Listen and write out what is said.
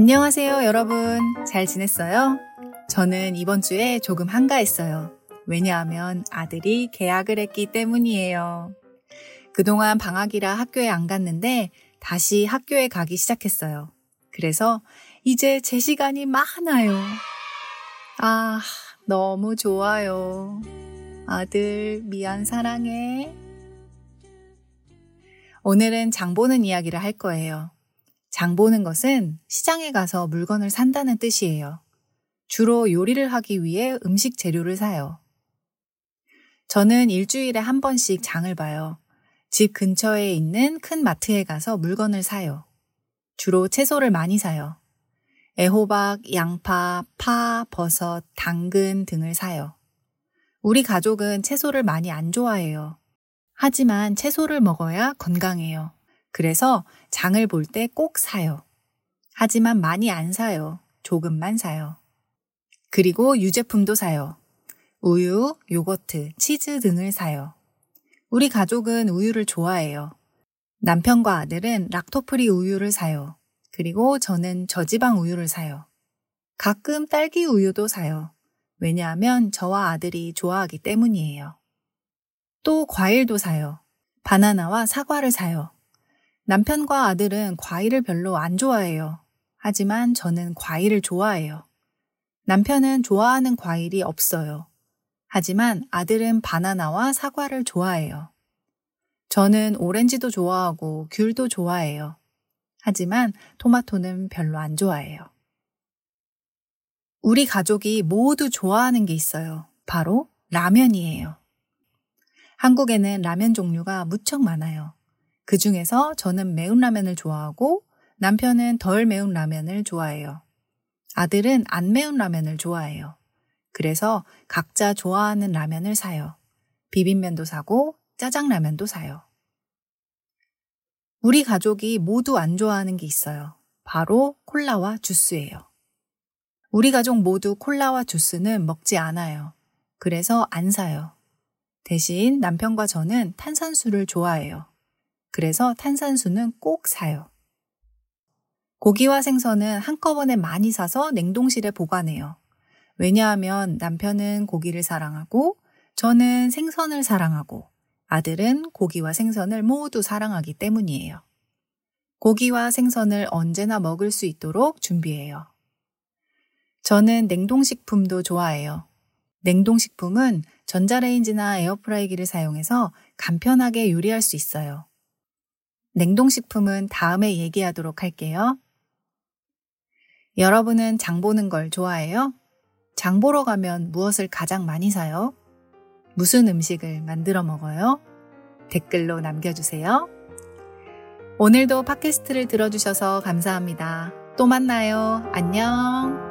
안녕하세요, 여러분. 잘 지냈어요? 저는 이번 주에 조금 한가했어요. 왜냐하면 아들이 계약을 했기 때문이에요. 그동안 방학이라 학교에 안 갔는데 다시 학교에 가기 시작했어요. 그래서 이제 제 시간이 많아요. 아, 너무 좋아요. 아들, 미안, 사랑해. 오늘은 장 보는 이야기를 할 거예요. 장 보는 것은 시장에 가서 물건을 산다는 뜻이에요. 주로 요리를 하기 위해 음식 재료를 사요. 저는 일주일에 한 번씩 장을 봐요. 집 근처에 있는 큰 마트에 가서 물건을 사요. 주로 채소를 많이 사요. 애호박, 양파, 파, 버섯, 당근 등을 사요. 우리 가족은 채소를 많이 안 좋아해요. 하지만 채소를 먹어야 건강해요. 그래서 장을 볼 때 꼭 사요. 하지만 많이 안 사요. 조금만 사요. 그리고 유제품도 사요. 우유, 요거트, 치즈 등을 사요. 우리 가족은 우유를 좋아해요. 남편과 아들은 락토프리 우유를 사요. 그리고 저는 저지방 우유를 사요. 가끔 딸기 우유도 사요. 왜냐하면 저와 아들이 좋아하기 때문이에요. 또 과일도 사요. 바나나와 사과를 사요. 남편과 아들은 과일을 별로 안 좋아해요. 하지만 저는 과일을 좋아해요. 남편은 좋아하는 과일이 없어요. 하지만 아들은 바나나와 사과를 좋아해요. 저는 오렌지도 좋아하고 귤도 좋아해요. 하지만 토마토는 별로 안 좋아해요. 우리 가족이 모두 좋아하는 게 있어요. 바로 라면이에요. 한국에는 라면 종류가 무척 많아요. 그 중에서 저는 매운 라면을 좋아하고 남편은 덜 매운 라면을 좋아해요. 아들은 안 매운 라면을 좋아해요. 그래서 각자 좋아하는 라면을 사요. 비빔면도 사고 짜장라면도 사요. 우리 가족이 모두 안 좋아하는 게 있어요. 바로 콜라와 주스예요. 우리 가족 모두 콜라와 주스는 먹지 않아요. 그래서 안 사요. 대신 남편과 저는 탄산수를 좋아해요. 그래서 탄산수는 꼭 사요. 고기와 생선은 한꺼번에 많이 사서 냉동실에 보관해요. 왜냐하면 남편은 고기를 사랑하고 저는 생선을 사랑하고 아들은 고기와 생선을 모두 사랑하기 때문이에요. 고기와 생선을 언제나 먹을 수 있도록 준비해요. 저는 냉동식품도 좋아해요. 냉동식품은 전자레인지나 에어프라이기를 사용해서 간편하게 요리할 수 있어요. 냉동식품은 다음에 얘기하도록 할게요. 여러분은 장 보는 걸 좋아해요? 장 보러 가면 무엇을 가장 많이 사요? 무슨 음식을 만들어 먹어요? 댓글로 남겨주세요. 오늘도 팟캐스트를 들어주셔서 감사합니다. 또 만나요. 안녕.